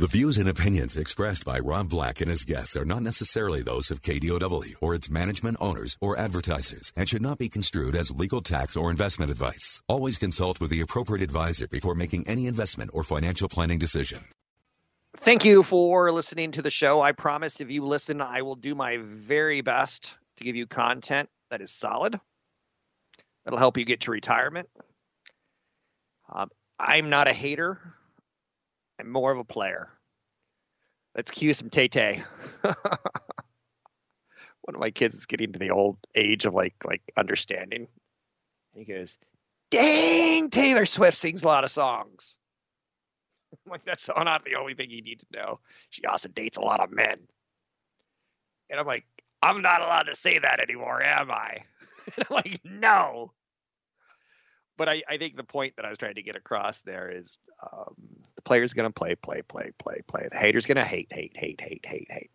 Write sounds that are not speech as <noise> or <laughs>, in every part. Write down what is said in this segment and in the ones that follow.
The views and opinions expressed by Rob Black and his guests are not necessarily those of KDOW or its management owners or advertisers and should not be construed as legal tax or investment advice. Always consult with the appropriate advisor before making any investment or financial planning decision. Thank you for listening to the show. I promise if you listen, I will do my very best to give you content that is solid, that'll help you get to retirement. Um, I'm not a hater. I'm more of a player. Let's cue some Tay Tay. <laughs> One of my kids is getting to the old age of like like understanding. He goes, "Dang, Taylor Swift sings a lot of songs." <laughs> I'm like, that's not the only thing you need to know. She also dates a lot of men. And I'm like, I'm not allowed to say that anymore, am I? <laughs> And I'm like, no but I, I think the point that I was trying to get across there is um, the player's going to play, play, play, play, play. The hater's going to hate, hate, hate, hate, hate, hate.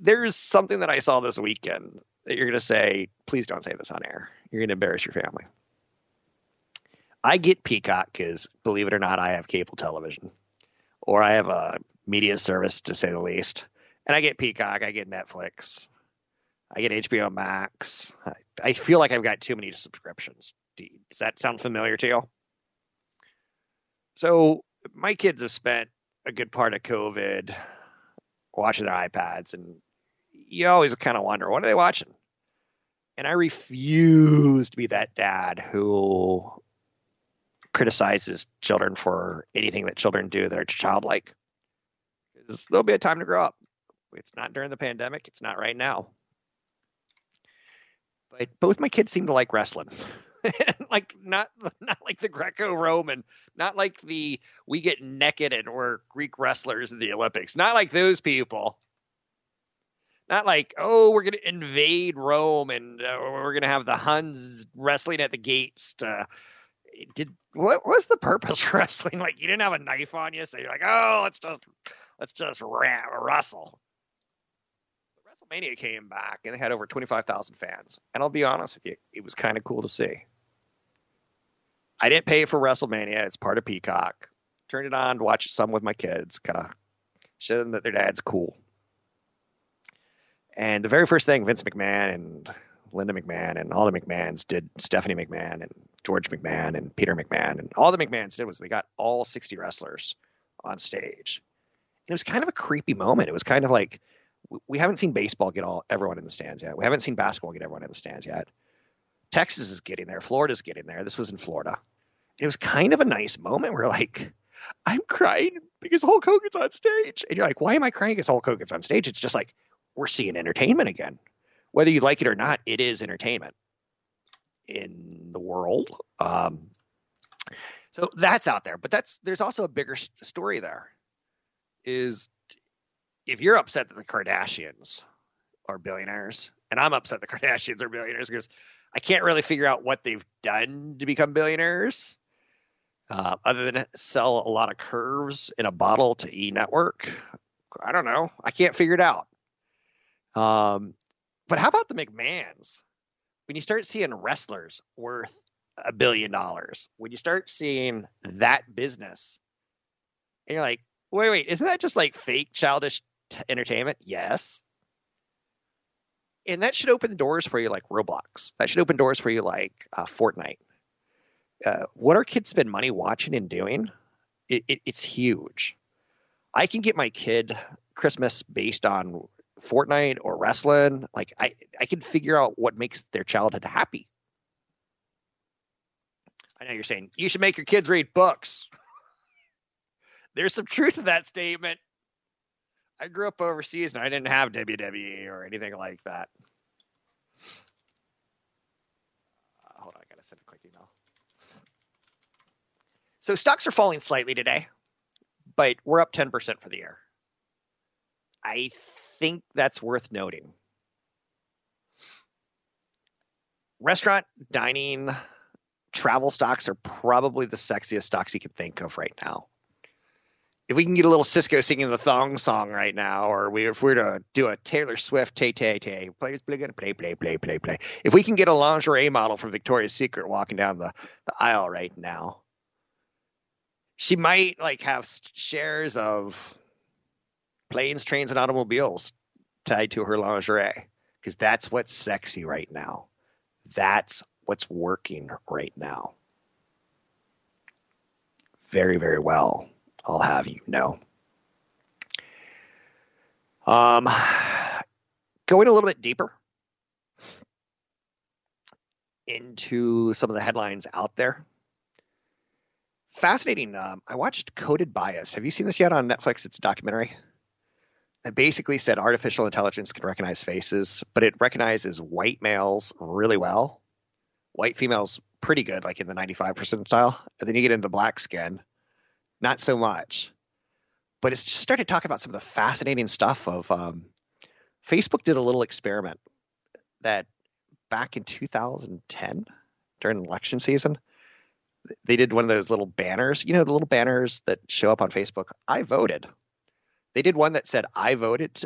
There's something that I saw this weekend that you're going to say, please don't say this on air. You're going to embarrass your family. I get Peacock because, believe it or not, I have cable television or I have a media service to say the least. And I get Peacock, I get Netflix, I get HBO Max. I, I feel like I've got too many subscriptions. Does that sound familiar to you? So my kids have spent a good part of COVID watching their iPads, and you always kind of wonder what are they watching. And I refuse to be that dad who criticizes children for anything that children do that are childlike. There'll be a time to grow up. It's not during the pandemic. It's not right now but both my kids seem to like wrestling. <laughs> like not not like the Greco-Roman, not like the we get naked and we're Greek wrestlers in the Olympics. Not like those people. Not like oh we're to invade Rome and uh, we're to have the Huns wrestling at the gates. To, did what was the purpose for <laughs> wrestling? Like you didn't have a knife on you, so you're like oh let's just let's just wrestle. WrestleMania came back and they had over 25,000 fans. And I'll be honest with you, it was kind of cool to see. I didn't pay for WrestleMania. It's part of Peacock. Turned it on to watch some with my kids, kind of show them that their dad's cool. And the very first thing Vince McMahon and Linda McMahon and all the McMahons did, Stephanie McMahon and George McMahon and Peter McMahon and all the McMahons did was they got all 60 wrestlers on stage. And it was kind of a creepy moment. It was kind of like we haven't seen baseball get all everyone in the stands yet. We haven't seen basketball get everyone in the stands yet. Texas is getting there. Florida's getting there. This was in Florida. It was kind of a nice moment where like I'm crying because Hulk Hogan's on stage, and you're like, why am I crying because Hulk Hogan's on stage? It's just like we're seeing entertainment again. Whether you like it or not, it is entertainment in the world. Um, so that's out there, but that's there's also a bigger story there. Is if you're upset that the Kardashians are billionaires, and I'm upset the <laughs> Kardashians are billionaires because I can't really figure out what they've done to become billionaires, uh, other than sell a lot of curves in a bottle to E Network. I don't know. I can't figure it out. Um, but how about the McMahons? When you start seeing wrestlers worth a billion dollars, when you start seeing that business, and you're like, wait, wait, isn't that just like fake childish entertainment? Yes. And that should open the doors for you like Roblox. That should open doors for you like uh, Fortnite. Uh, what our kids spend money watching and doing, it, it, it's huge. I can get my kid Christmas based on Fortnite or wrestling. Like I, I can figure out what makes their childhood happy. I know you're saying you should make your kids read books. <laughs> There's some truth to that statement. I grew up overseas and I didn't have WWE or anything like that. Uh, hold on, I gotta send a quick email. So stocks are falling slightly today, but we're up 10% for the year. I think that's worth noting. Restaurant, dining, travel stocks are probably the sexiest stocks you can think of right now. If we can get a little Sisqó singing the thong song right now, or we, if we're to do a Taylor Swift tay tay tay, play play play play play play play. If we can get a lingerie model from Victoria's Secret walking down the, the aisle right now, she might like have shares of planes, trains, and automobiles tied to her lingerie because that's what's sexy right now. That's what's working right now. Very, very well. I'll have you know. Um, going a little bit deeper into some of the headlines out there. Fascinating. Um, I watched Coded Bias. Have you seen this yet on Netflix? It's a documentary. It basically said artificial intelligence can recognize faces, but it recognizes white males really well white females pretty good, like in the 95 percentile. And then you get into black skin, not so much. But it's started talking about some of the fascinating stuff of um, Facebook did a little experiment that back in 2010 during election season, they did one of those little banners, you know, the little banners that show up on Facebook. I voted. They did one that said I voted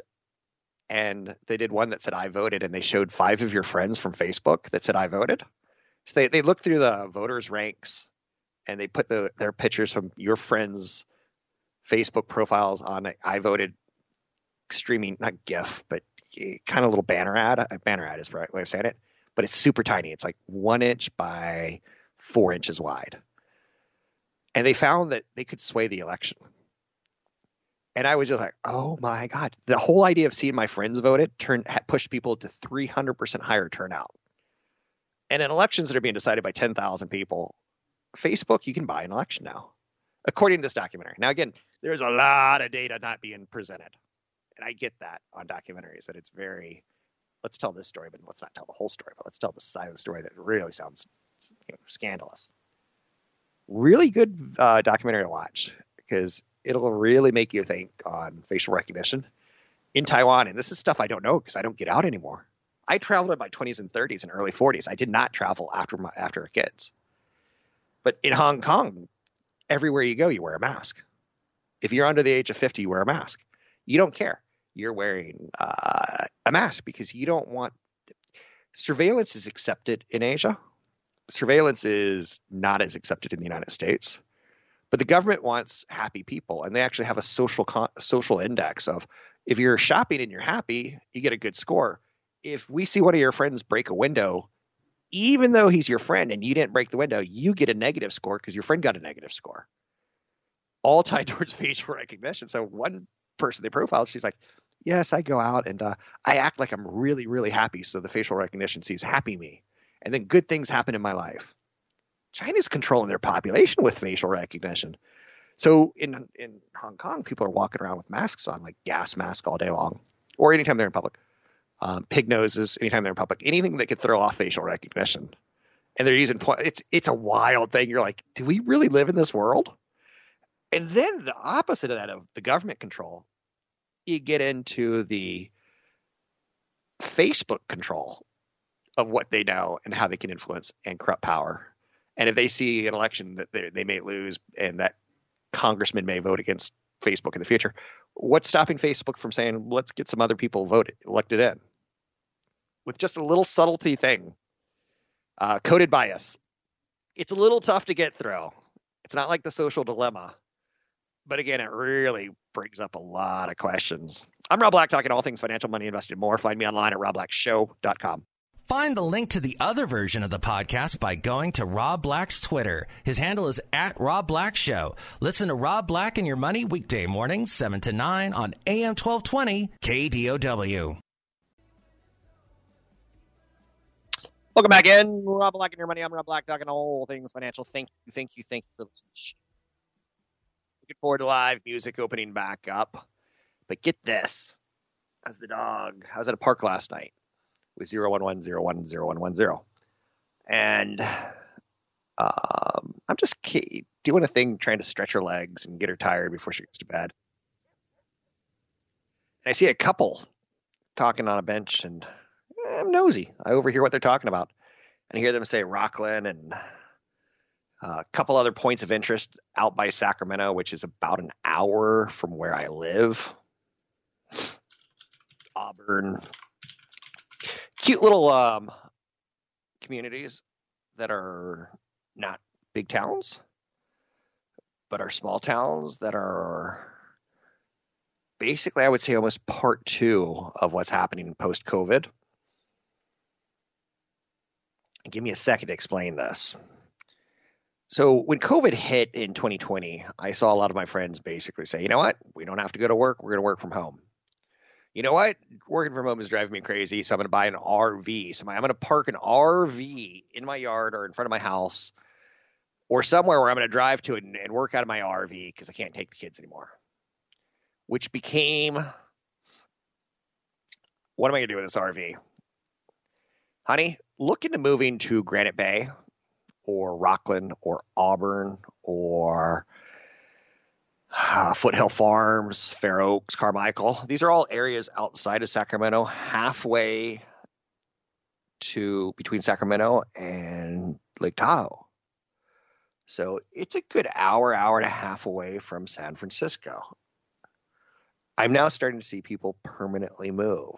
and they did one that said I voted and they showed five of your friends from Facebook that said I voted. So they, they look through the voters ranks and they put the their pictures from your friends' Facebook profiles on I voted streaming not GIF, but kind of a little banner ad. A banner ad is the right way of saying it, but it's super tiny. It's like one inch by four inches wide. And they found that they could sway the election. And I was just like, oh my God. The whole idea of seeing my friends voted turned pushed people to 300% higher turnout. And in elections that are being decided by 10,000 people, Facebook, you can buy an election now, according to this documentary. Now, again, there's a lot of data not being presented. And I get that on documentaries that it's very, let's tell this story, but let's not tell the whole story, but let's tell the side of the story that really sounds you know, scandalous. Really good uh, documentary to watch because it'll really make you think on facial recognition in Taiwan. And this is stuff I don't know because I don't get out anymore. I traveled in my 20s and 30s and early 40s. I did not travel after my after kids. But in Hong Kong, everywhere you go, you wear a mask. If you're under the age of 50, you wear a mask. You don't care. You're wearing uh, a mask because you don't want surveillance is accepted in Asia. Surveillance is not as accepted in the United States. But the government wants happy people, and they actually have a social con- social index of if you're shopping and you're happy, you get a good score if we see one of your friends break a window, even though he's your friend and you didn't break the window, you get a negative score because your friend got a negative score. All tied <laughs> towards facial recognition. So one person they profiled, she's like, "Yes, I go out and uh, I act like I'm really, really happy, so the facial recognition sees happy me, and then good things happen in my life." China's controlling their population with facial recognition. So in in Hong Kong, people are walking around with masks on, like gas mask all day long, or anytime they're in public um, pig noses anytime they're in public, anything that could throw off facial recognition. And they're using it's it's a wild thing. You're like, do we really live in this world? And then the opposite of that of the government control, you get into the Facebook control of what they know and how they can influence and corrupt power. And if they see an election that they, they may lose and that congressman may vote against Facebook in the future, what's stopping Facebook from saying, let's get some other people voted, elected in? With just a little subtlety thing, uh, coded bias. It's a little tough to get through. It's not like the social dilemma, but again, it really brings up a lot of questions. I'm Rob Black, talking all things financial, money, invested, more. Find me online at robblackshow.com. Find the link to the other version of the podcast by going to Rob Black's Twitter. His handle is at Rob Black Show. Listen to Rob Black and Your Money weekday mornings, 7 to 9 on AM 1220 KDOW. Welcome back in. Rob Black and Your Money. I'm Rob Black, talking all things financial. Thank you, thank you, thank you for listening. Looking forward to live music opening back up. But get this. How's the dog? Was at a park last night with 011010110. And Um, I'm just doing a thing, trying to stretch her legs and get her tired before she goes to bed. And I see a couple talking on a bench, and eh, I'm nosy. I overhear what they're talking about, and I hear them say Rocklin and a couple other points of interest out by Sacramento, which is about an hour from where I live. Auburn, cute little um, communities that are not big towns, but are small towns that are basically, I would say, almost part two of what's happening post COVID. Give me a second to explain this. So, when COVID hit in 2020, I saw a lot of my friends basically say, you know what? We don't have to go to work. We're going to work from home. You know what? Working from home is driving me crazy. So, I'm going to buy an RV. So, I'm going to park an RV in my yard or in front of my house or somewhere where I'm going to drive to and, and work out of my RV because I can't take the kids anymore. Which became what am I going to do with this RV? Honey, look into moving to Granite Bay or Rocklin or Auburn or uh, Foothill Farms, Fair Oaks, Carmichael. These are all areas outside of Sacramento, halfway to between Sacramento and Lake Tahoe. So it's a good hour, hour and a half away from San Francisco. I'm now starting to see people permanently move.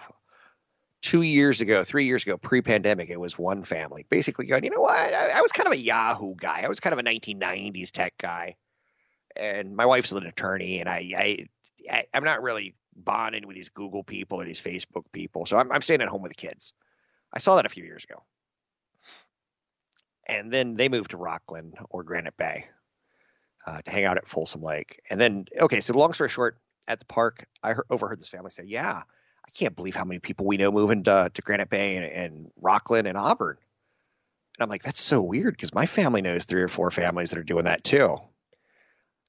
Two years ago, three years ago, pre pandemic, it was one family basically going, you know what? I, I, was kind of a Yahoo guy. I was kind of a 1990s tech guy. And my wife's an attorney, and I, I, I am not really bonding with these Google people or these Facebook people. So I'm, I'm staying at home with the kids. I saw that a few years ago and then they moved to Rocklin or Granite Bay uh, to hang out at Folsom Lake. And then, okay, so long story short, at the park, I heard, overheard this family say, "Yeah, I can't believe how many people we know moving to, to Granite Bay and, and Rocklin and Auburn." And I'm like, "That's so weird because my family knows three or four families that are doing that too."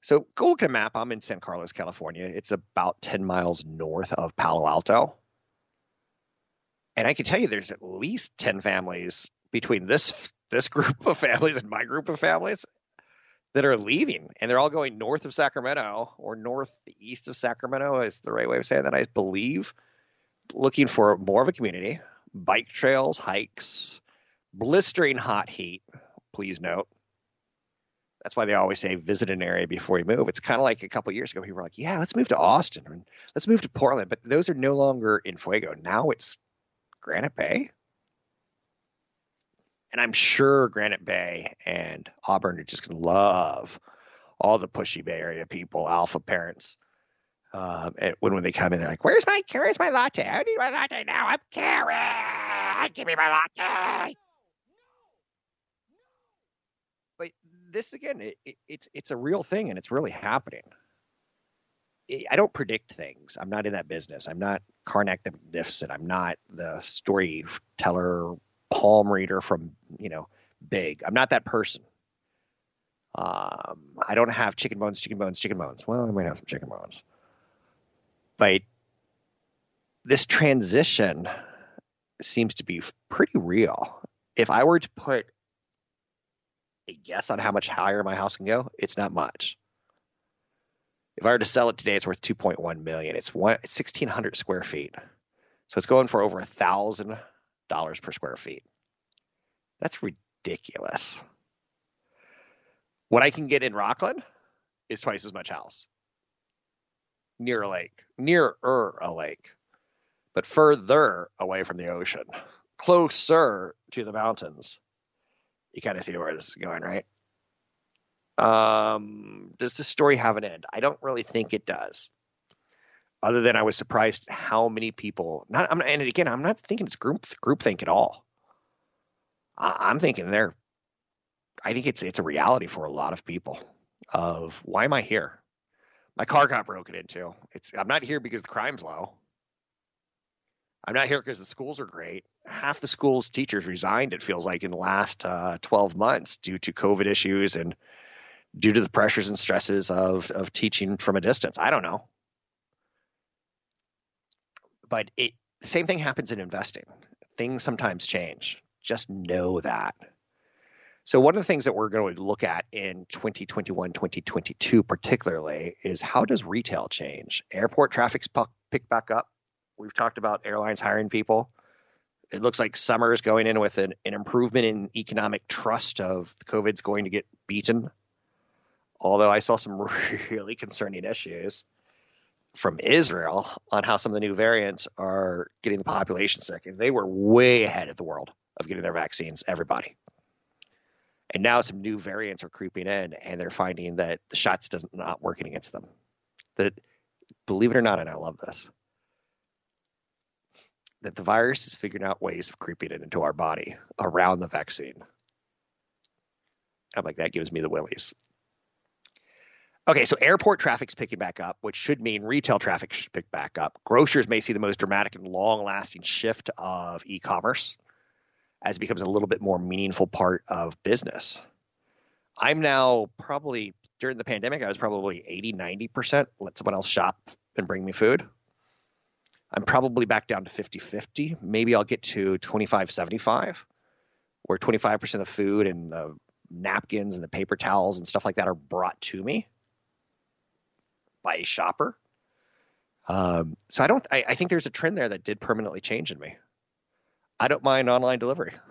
So go look at a map. I'm in San Carlos, California. It's about 10 miles north of Palo Alto. And I can tell you there's at least 10 families between this this group of families and my group of families that are leaving and they're all going north of Sacramento or northeast of Sacramento is the right way of saying that I believe looking for more of a community bike trails hikes blistering hot heat please note that's why they always say visit an area before you move it's kind of like a couple years ago people were like yeah let's move to Austin or let's move to Portland but those are no longer in Fuego now it's Granite Bay and I'm sure Granite Bay and Auburn are just going to love all the pushy Bay Area people, alpha parents. Um, and when, when they come in, they're like, "Where's my where's my latte? I need my latte now. I'm Karen. Give me my latte." But this again, it, it, it's it's a real thing, and it's really happening. I don't predict things. I'm not in that business. I'm not Carnac the Magnificent. I'm not the storyteller palm reader from you know big. I'm not that person. Um, I don't have chicken bones, chicken bones, chicken bones. Well, I might have some chicken bones, but this transition seems to be pretty real. If I were to put a guess on how much higher my house can go, it's not much. If I were to sell it today, it's worth 2.1 million. It's one, it's 1,600 square feet, so it's going for over a thousand dollars per square feet. That's ridiculous. What I can get in Rocklin is twice as much house. Near a lake, nearer a lake, but further away from the ocean, closer to the mountains. You kind of see where this is going, right? Um, does the story have an end? I don't really think it does. Other than I was surprised how many people. Not, I'm, and again, I'm not thinking it's group groupthink at all. I'm thinking there. I think it's it's a reality for a lot of people. Of why am I here? My car got broken into. It's I'm not here because the crime's low. I'm not here because the schools are great. Half the school's teachers resigned. It feels like in the last uh, 12 months due to COVID issues and due to the pressures and stresses of of teaching from a distance. I don't know, but it the same thing happens in investing. Things sometimes change. Just know that. So one of the things that we're going to look at in 2021, 2022 particularly is how does retail change? Airport traffic's picked back up. We've talked about airlines hiring people. It looks like summer is going in with an, an improvement in economic trust of COVID's going to get beaten. Although I saw some <laughs> really concerning issues from Israel on how some of the new variants are getting the population sick. And they were way ahead of the world of getting their vaccines, everybody. And now some new variants are creeping in, and they're finding that the shots does not working against them. That, believe it or not, and I love this, that the virus is figuring out ways of creeping it into our body around the vaccine. I'm like, that gives me the willies. Okay, so airport traffic's picking back up, which should mean retail traffic should pick back up. Grocers may see the most dramatic and long lasting shift of e commerce as it becomes a little bit more meaningful part of business. I'm now probably during the pandemic, I was probably 80, 90% let someone else shop and bring me food. I'm probably back down to 50 50. Maybe I'll get to 25 75, where 25% of the food and the napkins and the paper towels and stuff like that are brought to me by a shopper. Um, so I don't, I, I think there's a trend there that did permanently change in me. I don't mind online delivery. <laughs>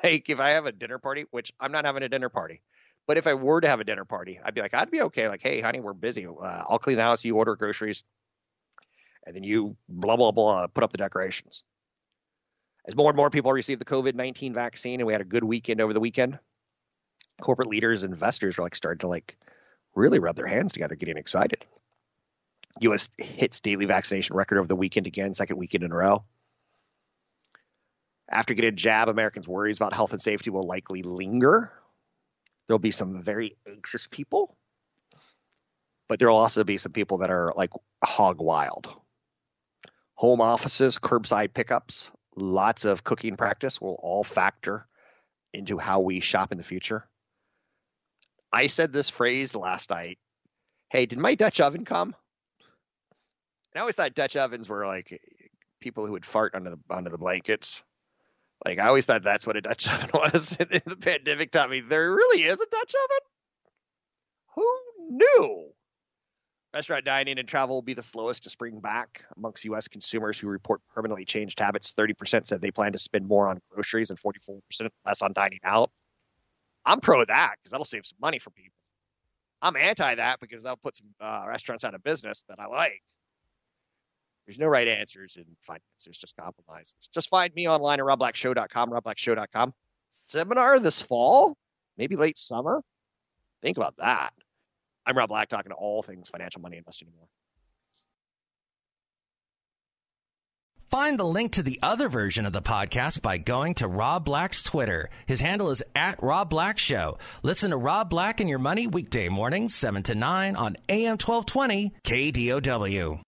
Like if I have a dinner party, which I'm not having a dinner party, but if I were to have a dinner party, I'd be like, I'd be okay. Like, hey, honey, we're busy. Uh, I'll clean the house. You order groceries, and then you blah blah blah put up the decorations. As more and more people receive the COVID 19 vaccine, and we had a good weekend over the weekend, corporate leaders, and investors are like starting to like really rub their hands together, getting excited. U.S. hits daily vaccination record over the weekend again, second weekend in a row. After getting a jab, Americans' worries about health and safety will likely linger. There'll be some very anxious people, but there'll also be some people that are like hog wild. Home offices, curbside pickups, lots of cooking practice will all factor into how we shop in the future. I said this phrase last night. Hey, did my Dutch oven come? And I always thought Dutch ovens were like people who would fart under the under the blankets. Like I always thought that's what a Dutch <laughs> oven was. <laughs> the pandemic taught me there really is a Dutch oven. Who knew? Restaurant dining and travel will be the slowest to spring back amongst U.S. consumers who report permanently changed habits. 30% said they plan to spend more on groceries and 44% less on dining out. I'm pro that because that'll save some money for people. I'm anti that because that'll put some uh, restaurants out of business that I like. There's no right answers in finance. There's just compromises. Just find me online at robblackshow.com, robblackshow.com. Seminar this fall, maybe late summer. Think about that. I'm Rob Black, talking to all things financial money investing and more. Find the link to the other version of the podcast by going to Rob Black's Twitter. His handle is at Rob Black Show. Listen to Rob Black and Your Money weekday mornings, 7 to 9 on AM 1220 KDOW.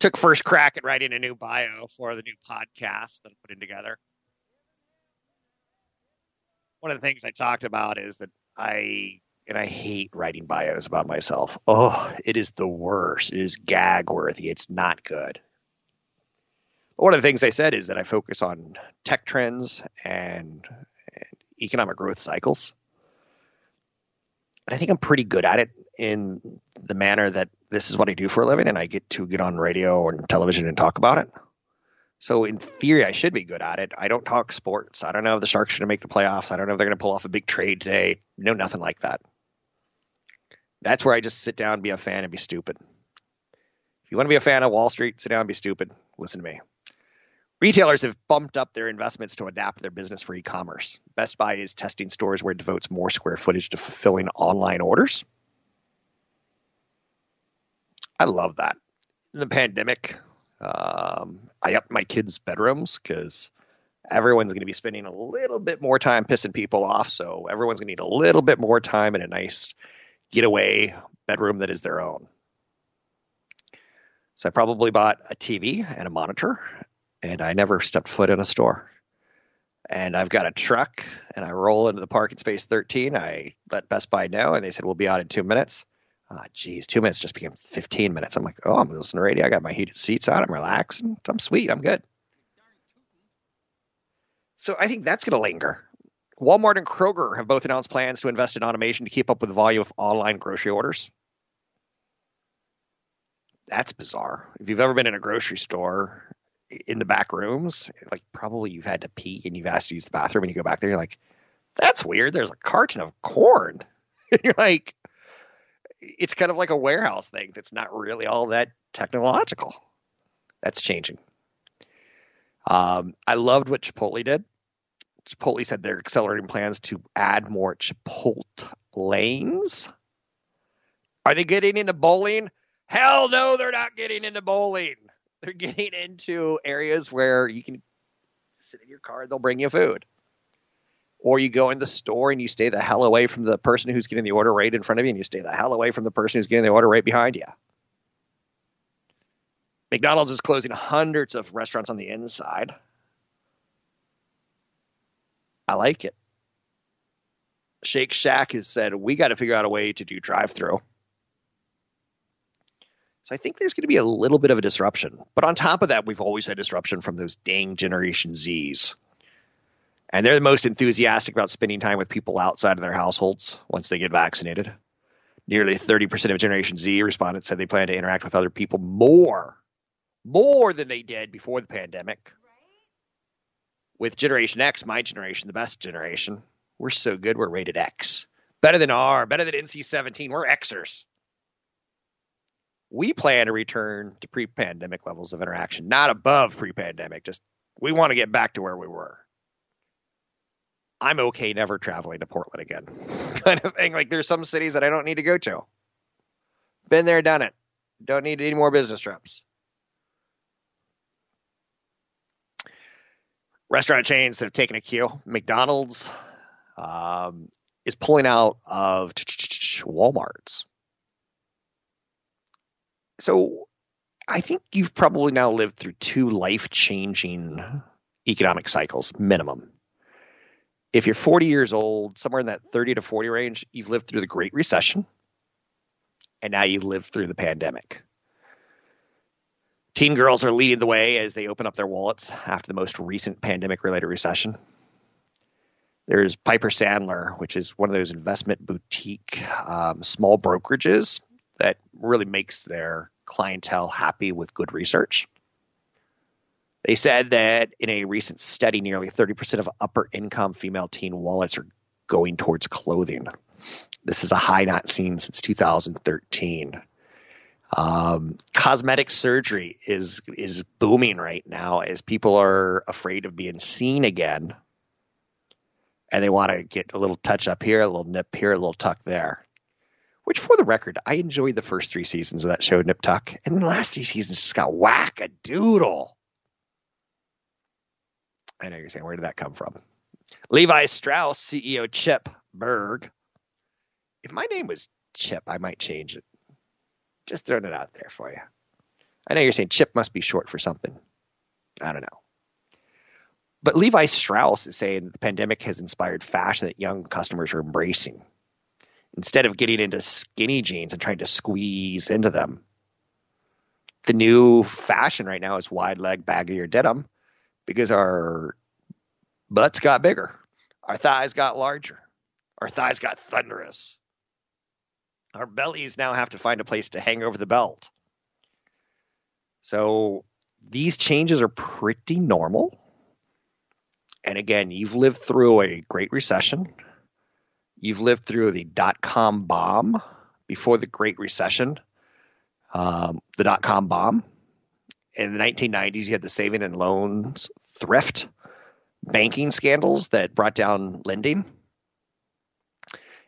took first crack at writing a new bio for the new podcast that I'm putting together. One of the things I talked about is that I and I hate writing bios about myself. Oh, it is the worst. It is gag worthy. It's not good. But one of the things I said is that I focus on tech trends and, and economic growth cycles. And I think I'm pretty good at it in the manner that this is what I do for a living and I get to get on radio and television and talk about it. So in theory, I should be good at it. I don't talk sports. I don't know if the Sharks are going to make the playoffs. I don't know if they're going to pull off a big trade today. No, nothing like that. That's where I just sit down, and be a fan, and be stupid. If you want to be a fan of Wall Street, sit down and be stupid. Listen to me. Retailers have bumped up their investments to adapt their business for e-commerce. Best Buy is testing stores where it devotes more square footage to fulfilling online orders. I love that. In the pandemic, um, I upped my kids' bedrooms because everyone's going to be spending a little bit more time pissing people off. So everyone's going to need a little bit more time in a nice getaway bedroom that is their own. So I probably bought a TV and a monitor, and I never stepped foot in a store. And I've got a truck, and I roll into the parking space 13. I let Best Buy know, and they said we'll be out in two minutes. Ah, geez, two minutes just became 15 minutes. I'm like, oh, I'm listening to radio. I got my heated seats on. I'm relaxing. I'm sweet. I'm good. So I think that's going to linger. Walmart and Kroger have both announced plans to invest in automation to keep up with the volume of online grocery orders. That's bizarre. If you've ever been in a grocery store in the back rooms, like probably you've had to pee and you've asked to use the bathroom and you go back there, you're like, that's weird. There's a carton of corn. And <laughs> you're like, it's kind of like a warehouse thing that's not really all that technological. That's changing. Um, I loved what Chipotle did. Chipotle said they're accelerating plans to add more Chipotle lanes. Are they getting into bowling? Hell no, they're not getting into bowling. They're getting into areas where you can sit in your car and they'll bring you food or you go in the store and you stay the hell away from the person who's getting the order right in front of you, and you stay the hell away from the person who's getting the order right behind you. McDonald's is closing hundreds of restaurants on the inside. I like it. Shake Shack has said we got to figure out a way to do drive-through. So I think there's going to be a little bit of a disruption. But on top of that, we've always had disruption from those dang Generation Zs and they're the most enthusiastic about spending time with people outside of their households once they get vaccinated. Nearly 30% of Generation Z respondents said they plan to interact with other people more, more than they did before the pandemic. With Generation X, my generation, the best generation, we're so good, we're rated X. Better than R, better than NC 17. We're Xers. We plan to return to pre pandemic levels of interaction, not above pre pandemic. Just we want to get back to where we were. I'm okay never traveling to Portland again. <laughs> kind of thing. Like there's some cities that I don't need to go to. Been there, done it. Don't need any more business trips. Restaurant chains that have taken a cue. McDonald's um, is pulling out of Walmart's. So I think you've probably now lived through two life changing economic cycles, minimum if you're 40 years old, somewhere in that 30 to 40 range, you've lived through the Great Recession, and now you live through the pandemic. Teen girls are leading the way as they open up their wallets after the most recent pandemic related recession. There's Piper Sandler, which is one of those investment boutique um, small brokerages that really makes their clientele happy with good research. They said that in a recent study, nearly 30% of upper income female teen wallets are going towards clothing. This is a high not seen since 2013. Um, cosmetic surgery is is booming right now as people are afraid of being seen again, and they want to get a little touch up here, a little nip here, a little tuck there. Which, for the record, I enjoyed the first three seasons of that show, Nip Tuck, and the last three seasons just got whack a doodle. I know you're saying, where did that come from? Levi Strauss, CEO Chip Bergh. If my name was Chip, I might change it. Just throwing it out there for you. I know you're saying Chip must be short for something. I don't know. But Levi Strauss is saying the pandemic has inspired fashion that young customers are embracing. Instead of getting into skinny jeans and trying to squeeze into them, the new fashion right now is wide leg baggy, or denim because our butts got bigger, our thighs got larger, our thighs got thunderous. Our bellies now have to find a place to hang over the belt. So these changes are pretty normal. And again, you've lived through a great recession. You've lived through the dot com bomb before the Great Recession, um, the dot com bomb in the 1990s, you had the saving and loans thrift banking scandals that brought down lending.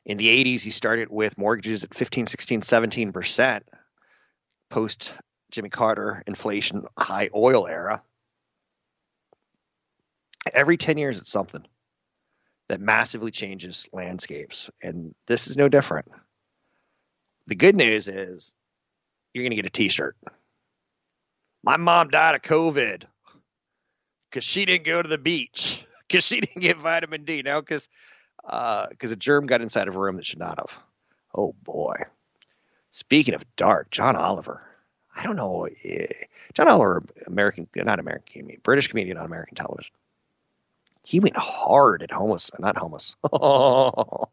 In the 80s, you started with mortgages at 15, 16, 17% post Jimmy Carter inflation high oil era. Every 10 years, it's something that massively changes landscapes. And this is no different. The good news is you're going to get a t shirt. My mom died of COVID because she didn't go to the beach because she <laughs> didn't get vitamin D. Now because because uh, a germ got inside of a room that should not have. Oh boy. Speaking of dark, John Oliver. I don't know. eh, John Oliver, American, not American comedian, British comedian on American television. He went hard at homeless, not homeless, <laughs> old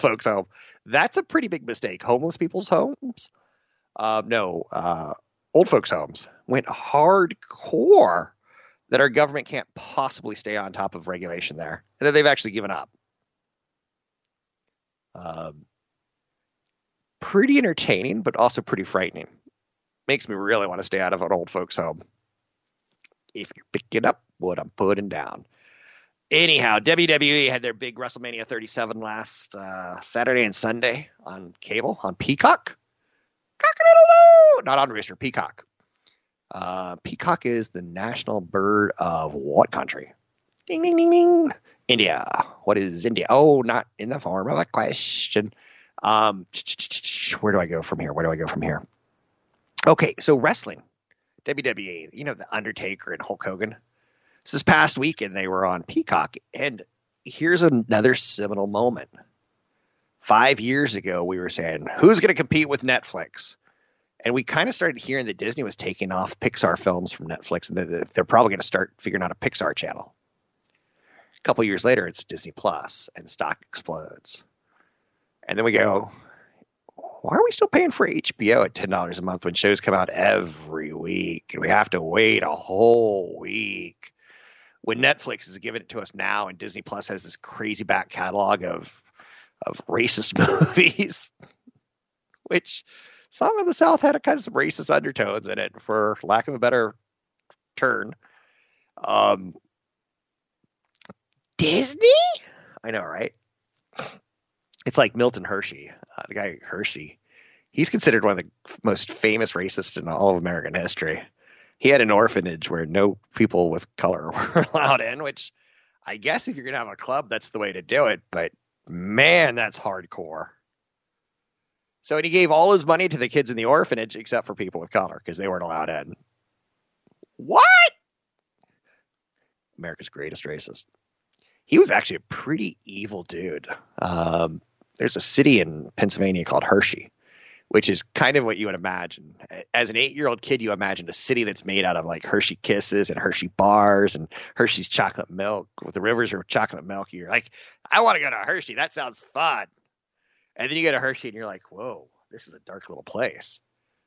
folks' home. That's a pretty big mistake. Homeless people's homes. Uh, no, uh, old folks' homes went hardcore that our government can't possibly stay on top of regulation there, and that they've actually given up. Um, pretty entertaining, but also pretty frightening. Makes me really want to stay out of an old folks' home. If you're picking up what I'm putting down. Anyhow, WWE had their big WrestleMania 37 last uh, Saturday and Sunday on cable on Peacock. Not on Rooster, Peacock. Uh, peacock is the national bird of what country? Ding, ding, ding, ding. India. What is India? Oh, not in the form of a question. Um, where do I go from here? Where do I go from here? Okay, so wrestling, WWE. You know the Undertaker and Hulk Hogan. This past weekend they were on Peacock, and here's another seminal moment. Five years ago, we were saying who's going to compete with Netflix, and we kind of started hearing that Disney was taking off Pixar films from Netflix, and that they're probably going to start figuring out a Pixar channel. A couple years later, it's Disney Plus, and stock explodes. And then we go, why are we still paying for HBO at ten dollars a month when shows come out every week and we have to wait a whole week? When Netflix is giving it to us now and Disney Plus has this crazy back catalog of of racist <laughs> movies, which Song of the South had a kind of some racist undertones in it, for lack of a better turn. Um, Disney? I know, right? It's like Milton Hershey, uh, the guy Hershey. He's considered one of the most famous racists in all of American history. He had an orphanage where no people with color <laughs> were allowed in, which I guess if you're going to have a club, that's the way to do it. But man, that's hardcore. So, and he gave all his money to the kids in the orphanage except for people with color because they weren't allowed in. What? America's greatest racist. He was actually a pretty evil dude. Um, there's a city in Pennsylvania called Hershey, which is kind of what you would imagine. As an eight year old kid, you imagine a city that's made out of like Hershey kisses and Hershey bars and Hershey's chocolate milk with the rivers are chocolate milk. You're like, I want to go to Hershey. That sounds fun. And then you go to Hershey and you're like, whoa, this is a dark little place.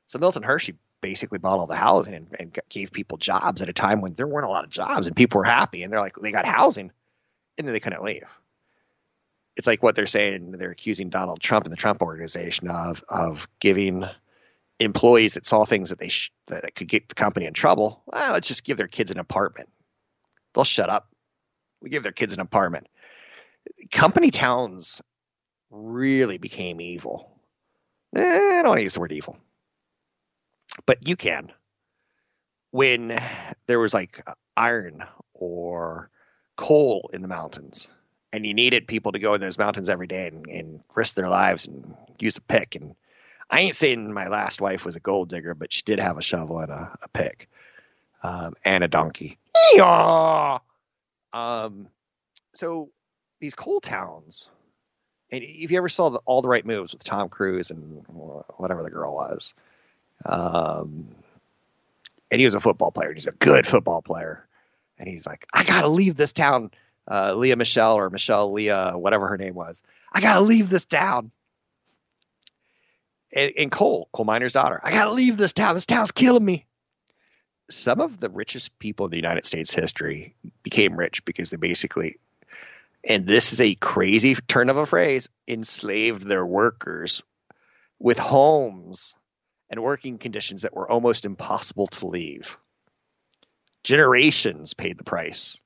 So Milton Hershey basically bought all the housing and, and gave people jobs at a time when there weren't a lot of jobs and people were happy and they're like, they got housing and then they couldn't leave. It's like what they're saying. They're accusing Donald Trump and the Trump organization of of giving employees that saw things that they sh- that could get the company in trouble. Well, let's just give their kids an apartment. They'll shut up. We give their kids an apartment. Company towns really became evil. Eh, I don't want to use the word evil, but you can. When there was like iron or coal in the mountains and you needed people to go in those mountains every day and, and risk their lives and use a pick. And I ain't saying my last wife was a gold digger, but she did have a shovel and a, a pick um, and a donkey. Yeehaw! Um, so these coal towns, and if you ever saw the, all the right moves with Tom Cruise and whatever the girl was, um, and he was a football player. And he's a good football player, and he's like, I gotta leave this town uh, Leah Michelle or Michelle Leah, whatever her name was. I gotta leave this town. And, and Cole, coal miner's daughter, I gotta leave this town. This town's killing me. Some of the richest people in the United States history became rich because they basically, and this is a crazy turn of a phrase, enslaved their workers with homes and working conditions that were almost impossible to leave. Generations paid the price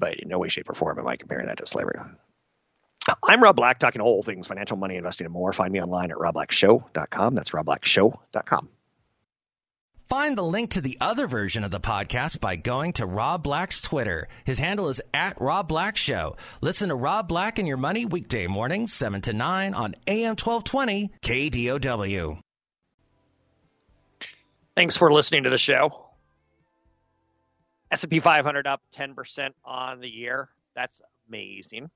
but in no way, shape, or form am I comparing that to slavery. I'm Rob Black, talking all things financial, money, investing, and more. Find me online at robblackshow.com. That's robblackshow.com. Find the link to the other version of the podcast by going to Rob Black's Twitter. His handle is at Rob Black Show. Listen to Rob Black and Your Money weekday mornings, 7 to 9 on AM 1220 KDOW. Thanks for listening to the show. S&P 500 up 10% on the year. That's amazing.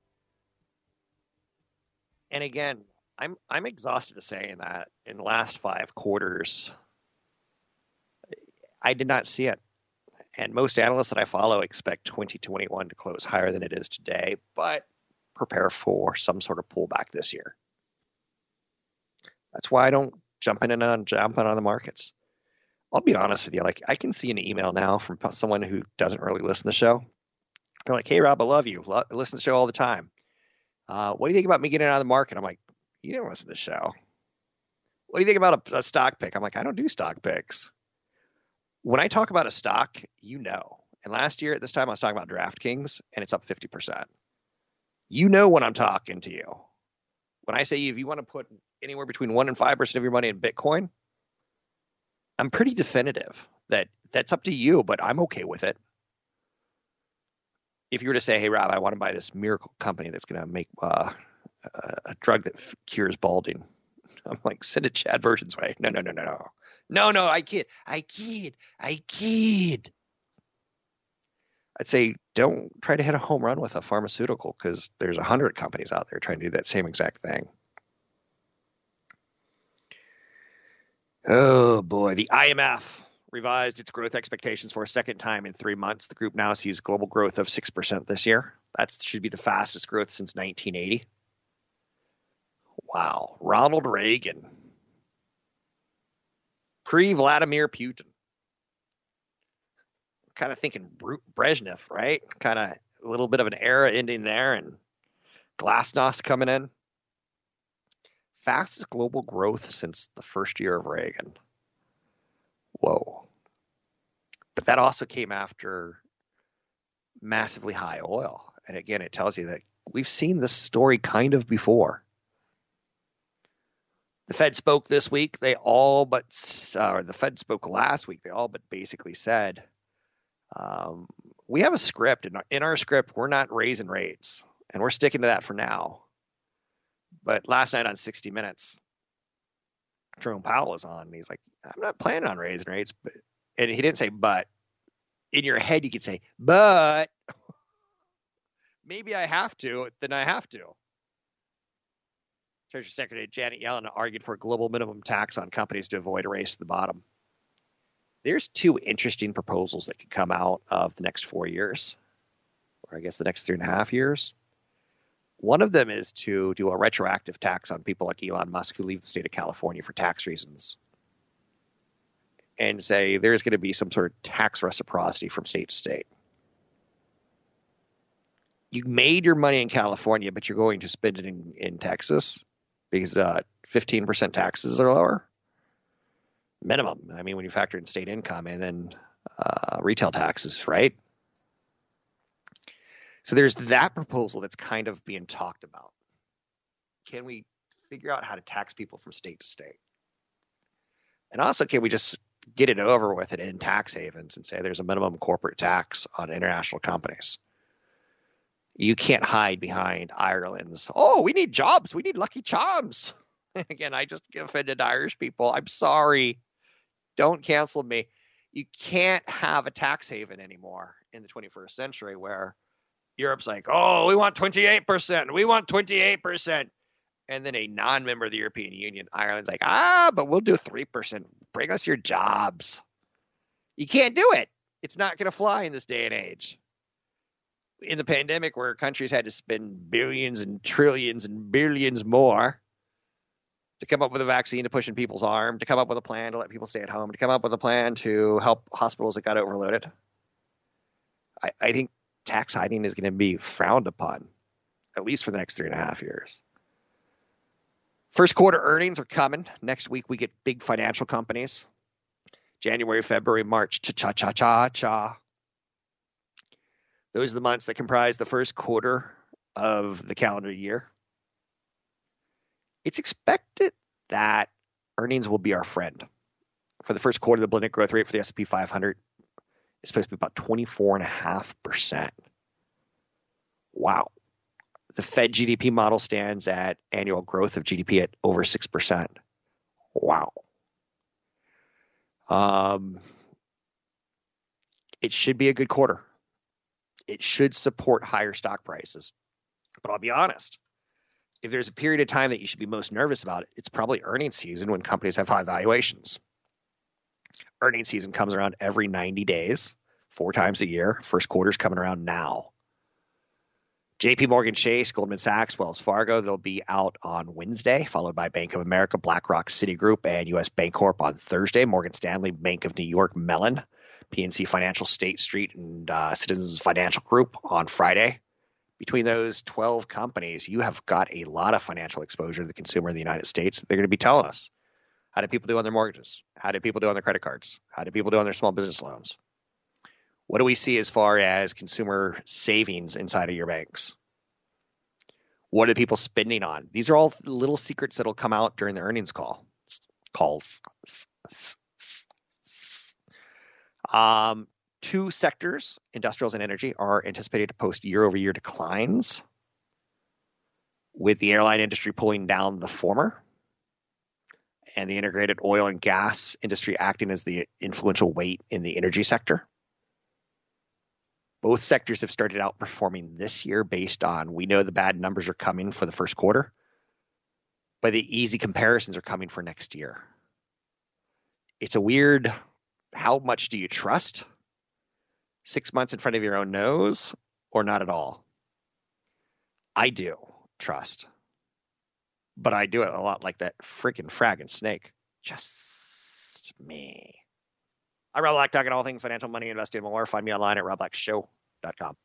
and again, I'm I'm exhausted of saying that in the last five quarters, I did not see it. And most analysts that I follow expect 2021 to close higher than it is today, but prepare for some sort of pullback this year. That's why I don't jump in and on jumping on the markets. I'll be honest with you. Like I can see an email now from someone who doesn't really listen to the show. They're like, "Hey Rob, I love you. I listen to the show all the time. Uh, what do you think about me getting out of the market?" I'm like, "You didn't listen to the show. What do you think about a, a stock pick?" I'm like, "I don't do stock picks." When I talk about a stock, you know. And last year at this time, I was talking about DraftKings, and it's up 50%. You know when I'm talking to you. When I say if you want to put anywhere between one and five percent of your money in Bitcoin, I'm pretty definitive that that's up to you, but I'm okay with it. If you were to say, "Hey, Rob, I want to buy this miracle company that's going to make uh, a drug that f- cures balding," <laughs> I'm like, send it Chad Version's way. No, no, no, no, no, no, no. I kid, I kid, I kid. I'd say don't try to hit a home run with a pharmaceutical because there's a hundred companies out there trying to do that same exact thing. Oh boy, the IMF revised its growth expectations for a second time in three months. The group now sees global growth of 6% this year. That should be the fastest growth since 1980. Wow. Ronald Reagan. Pre Vladimir Putin. Kind of thinking Brezhnev, right? Kind of a little bit of an era ending there and Glasnost coming in fastest global growth since the first year of Reagan. Whoa. But that also came after massively high oil. And again, it tells you that we've seen this story kind of before. The Fed spoke this week. They all but, uh, or the Fed spoke last week. They all but basically said, um, we have a script. and in our script, we're not raising rates, and we're sticking to that for now. But last night on 60 Minutes, Jerome Powell was on, and he's like, "I'm not planning on raising rates," but and he didn't say "but." In your head, you could say "but." <laughs> Maybe I have to. Then I have to. Treasury Secretary Janet Yellen argued for a global minimum tax on companies to avoid a race to the bottom. There's two interesting proposals that could come out of the next four years, or I guess the next three and a half years. One of them is to do a retroactive tax on people like Elon Musk who leave the state of California for tax reasons and say there's going to be some sort of tax reciprocity from state to state. You made your money in California, but you're going to spend it in, in Texas because uh, 15% taxes are lower. Minimum. I mean, when you factor in state income and then uh, retail taxes, right? So there's that proposal that's kind of being talked about. Can we figure out how to tax people from state to state? And also, can we just get it over with it in tax havens and say there's a minimum corporate tax on international companies? You can't hide behind Ireland's, oh, we need jobs. We need lucky charms. <laughs> Again, I just offended Irish people. I'm sorry. Don't cancel me. You can't have a tax haven anymore in the 21st century where Europe's like, oh, we want 28%. We want 28%. And then a non member of the European Union, Ireland's like, ah, but we'll do 3%. Bring us your jobs. You can't do it. It's not going to fly in this day and age. In the pandemic, where countries had to spend billions and trillions and billions more to come up with a vaccine to push in people's arm, to come up with a plan to let people stay at home, to come up with a plan to help hospitals that got overloaded. I, I think tax hiding is going to be frowned upon, at least for the next three and a half years. First quarter earnings are coming. Next week, we get big financial companies. January, February, March, cha cha cha cha cha. Those are the months that comprise the first quarter of the calendar year. It's expected that earnings will be our friend. For the first quarter, of the blended growth rate for the S&P 500 is supposed to be about 24.5%. Wow. The Fed GDP model stands at annual growth of GDP at over 6%. Wow. Um, it should be a good quarter. It should support higher stock prices. But I'll be honest, if there's a period of time that you should be most nervous about, it, it's probably earnings season when companies have high valuations. Earnings season comes around every 90 days, four times a year. First quarter's coming around now. JP Morgan Chase, Goldman Sachs, Wells Fargo, they'll be out on Wednesday, followed by Bank of America, BlackRock, Citigroup, and US Bancorp on Thursday. Morgan Stanley, Bank of New York, Mellon, PNC Financial, State Street, and uh, Citizens Financial Group on Friday. Between those 12 companies, you have got a lot of financial exposure to the consumer in the United States. They're going to be telling us how do people do on their mortgages? How do people do on their credit cards? How do people do on their small business loans? What do we see as far as consumer savings inside of your banks? What are people spending on? These are all little secrets that'll come out during the earnings call calls. Um, two sectors, industrials and energy, are anticipated to post year-over-year declines, with the airline industry pulling down the former, and the integrated oil and gas industry acting as the influential weight in the energy sector. Both sectors have started outperforming this year based on we know the bad numbers are coming for the first quarter, but the easy comparisons are coming for next year. It's a weird how much do you trust? Six months in front of your own nose or not at all? I do trust, but I do it a lot like that freaking fragging snake. Just me. I'm Rob Black, talking all things financial, money, investing, more. Find me online at robblackshow.com.